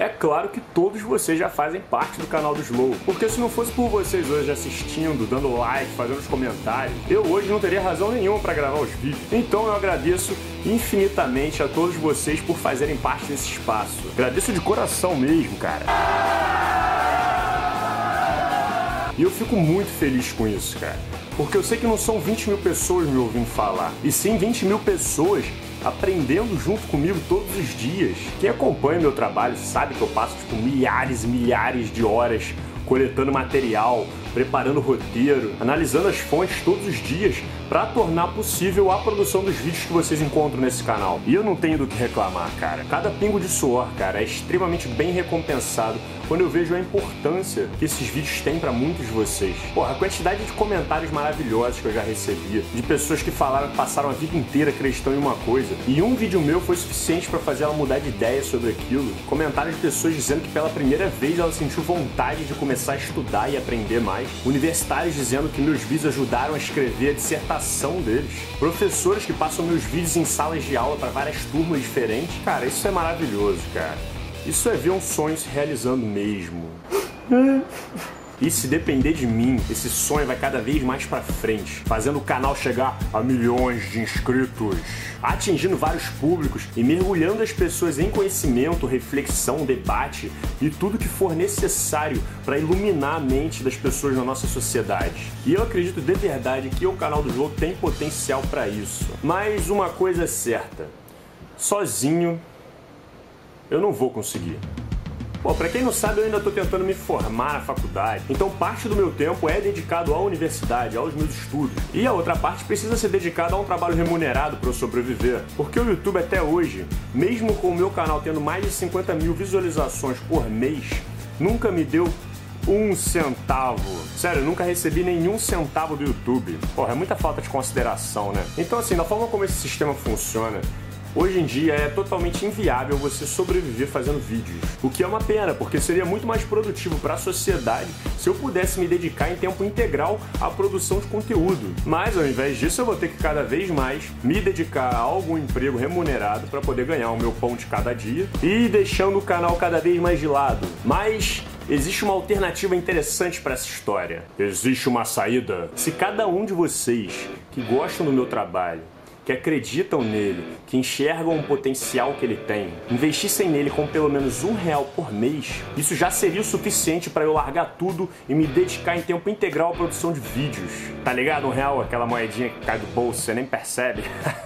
é claro que todos vocês já fazem parte do canal do Slow. Porque se não fosse por vocês hoje assistindo, dando like, fazendo os comentários, eu hoje não teria razão nenhuma para gravar os vídeos. Então eu agradeço infinitamente a todos vocês por fazerem parte desse espaço. Agradeço de coração mesmo, cara. E eu fico muito feliz com isso, cara. Porque eu sei que não são 20 mil pessoas me ouvindo falar, e sim 20 mil pessoas aprendendo junto comigo todos os dias. Quem acompanha meu trabalho sabe que eu passo tipo, milhares e milhares de horas coletando material, preparando roteiro, analisando as fontes todos os dias para tornar possível a produção dos vídeos que vocês encontram nesse canal. E eu não tenho do que reclamar, cara. Cada pingo de suor, cara, é extremamente bem recompensado quando eu vejo a importância que esses vídeos têm para muitos de vocês. Porra, a quantidade de comentários maravilhosos que eu já recebi, de pessoas que falaram que passaram a vida inteira acreditando em uma coisa, e um vídeo meu foi suficiente para fazer ela mudar de ideia sobre aquilo. Comentários de pessoas dizendo que pela primeira vez ela sentiu vontade de começar a estudar e aprender mais. Universitários dizendo que meus vídeos ajudaram a escrever a dissertação deles. Professores que passam meus vídeos em salas de aula para várias turmas diferentes. Cara, isso é maravilhoso, cara. Isso é ver um sonho se realizando mesmo. E se depender de mim, esse sonho vai cada vez mais para frente, fazendo o canal chegar a milhões de inscritos, atingindo vários públicos e mergulhando as pessoas em conhecimento, reflexão, debate e tudo que for necessário para iluminar a mente das pessoas na nossa sociedade. E eu acredito de verdade que o canal do jogo tem potencial para isso. Mas uma coisa é certa, sozinho eu não vou conseguir. Bom, para quem não sabe, eu ainda estou tentando me formar na faculdade, então parte do meu tempo é dedicado à universidade, aos meus estudos. E a outra parte precisa ser dedicada a um trabalho remunerado para eu sobreviver. Porque o YouTube até hoje, mesmo com o meu canal tendo mais de 50 mil visualizações por mês, nunca me deu um centavo. Sério, nunca recebi nenhum centavo do YouTube. Porra, é muita falta de consideração, né? Então, assim, da forma como esse sistema funciona, Hoje em dia é totalmente inviável você sobreviver fazendo vídeos, o que é uma pena, porque seria muito mais produtivo para a sociedade se eu pudesse me dedicar em tempo integral à produção de conteúdo. Mas ao invés disso, eu vou ter que cada vez mais me dedicar a algum emprego remunerado para poder ganhar o meu pão de cada dia e deixando o canal cada vez mais de lado. Mas existe uma alternativa interessante para essa história. Existe uma saída. Se cada um de vocês que gostam do meu trabalho que acreditam nele, que enxergam o potencial que ele tem, investissem nele com pelo menos um real por mês, isso já seria o suficiente para eu largar tudo e me dedicar em tempo integral à produção de vídeos. Tá ligado? Um real, aquela moedinha que cai do bolso, você nem percebe.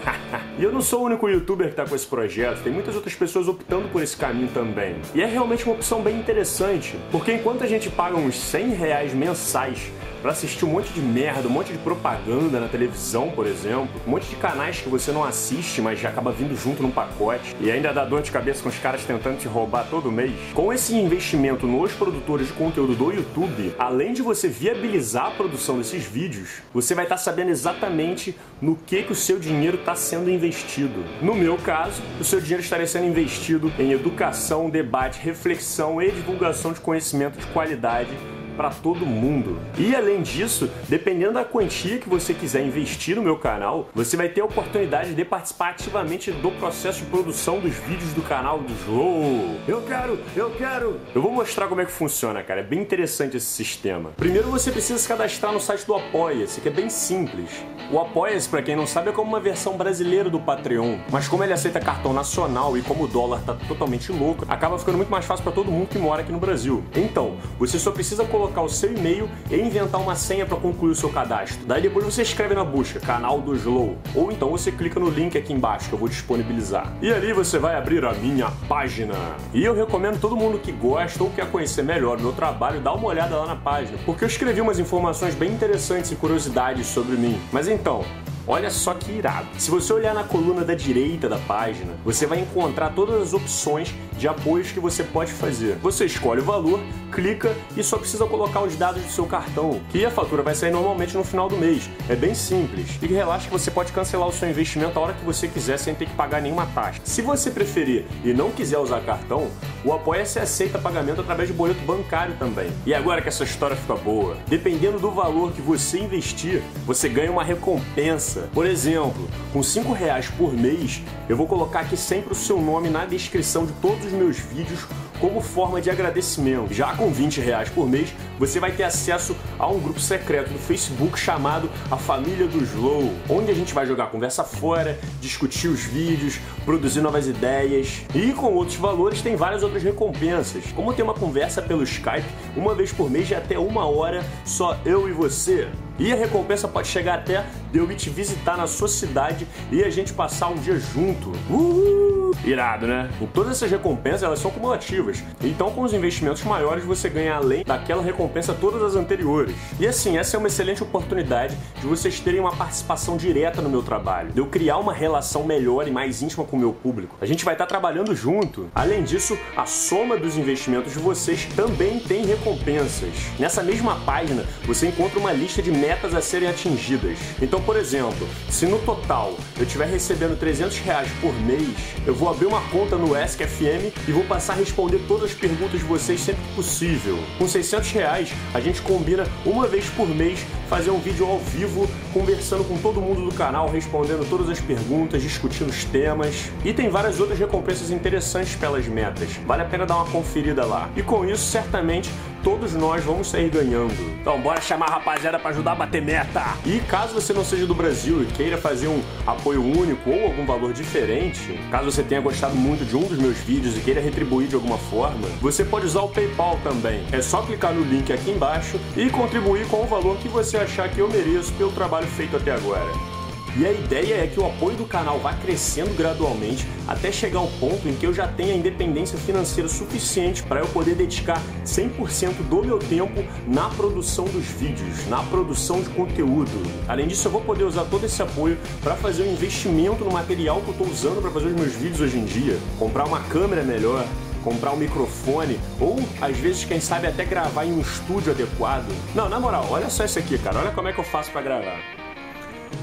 e eu não sou o único youtuber que tá com esse projeto, tem muitas outras pessoas optando por esse caminho também. E é realmente uma opção bem interessante, porque enquanto a gente paga uns 100 reais mensais para assistir um monte de merda, um monte de propaganda na televisão, por exemplo, um monte de canais que você não assiste, mas já acaba vindo junto num pacote e ainda dá dor de cabeça com os caras tentando te roubar todo mês. Com esse investimento nos produtores de conteúdo do YouTube, além de você viabilizar a produção desses vídeos, você vai estar tá sabendo exatamente no que que o seu dinheiro está sendo investido. No meu caso, o seu dinheiro estaria sendo investido em educação, debate, reflexão e divulgação de conhecimento de qualidade para todo mundo. E além disso, dependendo da quantia que você quiser investir no meu canal, você vai ter a oportunidade de participar ativamente do processo de produção dos vídeos do canal do Joe. Eu quero, eu quero. Eu vou mostrar como é que funciona, cara. É bem interessante esse sistema. Primeiro você precisa se cadastrar no site do Apoia-se, que é bem simples. O Apoia-se, para quem não sabe, é como uma versão brasileira do Patreon, mas como ele aceita cartão nacional e como o dólar tá totalmente louco, acaba ficando muito mais fácil para todo mundo que mora aqui no Brasil. Então, você só precisa colocar colocar o seu e-mail e inventar uma senha para concluir o seu cadastro. Daí depois você escreve na busca canal do Slow ou então você clica no link aqui embaixo que eu vou disponibilizar. E ali você vai abrir a minha página. E eu recomendo todo mundo que gosta ou quer conhecer melhor o meu trabalho dar uma olhada lá na página, porque eu escrevi umas informações bem interessantes e curiosidades sobre mim. Mas então, Olha só que irado. Se você olhar na coluna da direita da página, você vai encontrar todas as opções de apoios que você pode fazer. Você escolhe o valor, clica e só precisa colocar os dados do seu cartão, que a fatura vai sair normalmente no final do mês. É bem simples. E relaxa que você pode cancelar o seu investimento a hora que você quiser sem ter que pagar nenhuma taxa. Se você preferir e não quiser usar cartão, o Apoia-se aceita pagamento através de boleto bancário também. E agora que essa história fica boa, dependendo do valor que você investir, você ganha uma recompensa. Por exemplo, com 5 reais por mês, eu vou colocar aqui sempre o seu nome na descrição de todos os meus vídeos como forma de agradecimento. Já com 20 reais por mês, você vai ter acesso a um grupo secreto do Facebook chamado A Família do Slow, onde a gente vai jogar conversa fora, discutir os vídeos, produzir novas ideias. E com outros valores tem várias outras recompensas, como ter uma conversa pelo Skype uma vez por mês de até uma hora, só eu e você. E a recompensa pode chegar até de eu ir te visitar na sua cidade e a gente passar um dia junto. Uhul! Irado, né? E todas essas recompensas elas são cumulativas. Então, com os investimentos maiores, você ganha além daquela recompensa todas as anteriores. E assim, essa é uma excelente oportunidade de vocês terem uma participação direta no meu trabalho, de eu criar uma relação melhor e mais íntima com o meu público. A gente vai estar trabalhando junto. Além disso, a soma dos investimentos de vocês também tem recompensas. Nessa mesma página, você encontra uma lista de metas a serem atingidas. Então, por exemplo, se no total eu estiver recebendo 300 reais por mês, eu vou abrir uma conta no ESC-FM e vou passar a responder todas as perguntas de vocês sempre que possível. Com 600 reais, a gente combina uma vez por mês fazer um vídeo ao vivo, conversando com todo mundo do canal, respondendo todas as perguntas, discutindo os temas. E tem várias outras recompensas interessantes pelas metas. Vale a pena dar uma conferida lá. E com isso, certamente, todos nós vamos sair ganhando. Então, bora chamar a rapaziada para ajudar a bater meta. E caso você não seja do Brasil e queira fazer um apoio único ou algum valor diferente, caso você tenha gostado muito de um dos meus vídeos e queira retribuir de alguma forma, você pode usar o PayPal também. É só clicar no link aqui embaixo e contribuir com o valor que você achar que eu mereço pelo trabalho feito até agora. E a ideia é que o apoio do canal vá crescendo gradualmente até chegar ao ponto em que eu já tenha independência financeira suficiente para eu poder dedicar 100% do meu tempo na produção dos vídeos, na produção de conteúdo. Além disso, eu vou poder usar todo esse apoio para fazer um investimento no material que eu estou usando para fazer os meus vídeos hoje em dia, comprar uma câmera melhor, comprar um microfone ou às vezes, quem sabe, até gravar em um estúdio adequado. Não, na moral, olha só isso aqui, cara. Olha como é que eu faço para gravar.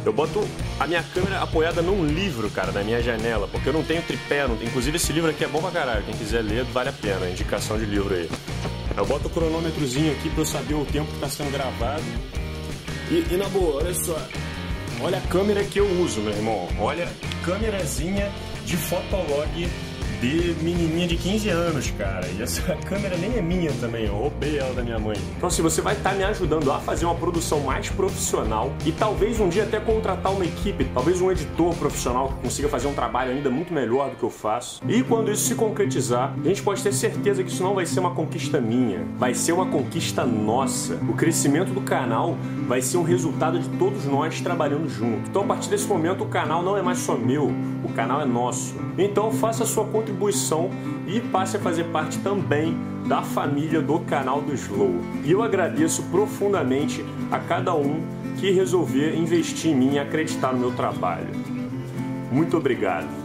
Eu boto a minha câmera apoiada num livro, cara, na minha janela, porque eu não tenho tripé. Não... Inclusive, esse livro aqui é bom pra caralho. Quem quiser ler, vale a pena. Indicação de livro aí. Eu boto o cronômetrozinho aqui pra eu saber o tempo que tá sendo gravado. E, e na boa, olha só. Olha a câmera que eu uso, meu irmão. Olha, câmerazinha de Fotolog de menininha de 15 anos, cara. E essa câmera nem é minha também, eu roubei ela da minha mãe. Então, assim, você vai estar tá me ajudando a fazer uma produção mais profissional e talvez um dia até contratar uma equipe, talvez um editor profissional que consiga fazer um trabalho ainda muito melhor do que eu faço. E quando isso se concretizar, a gente pode ter certeza que isso não vai ser uma conquista minha, vai ser uma conquista nossa. O crescimento do canal vai ser um resultado de todos nós trabalhando junto. Então, a partir desse momento, o canal não é mais só meu, o canal é nosso. Então, faça a sua contribuição contribuição e passe a fazer parte também da família do canal do Slow. E eu agradeço profundamente a cada um que resolver investir em mim e acreditar no meu trabalho. Muito obrigado.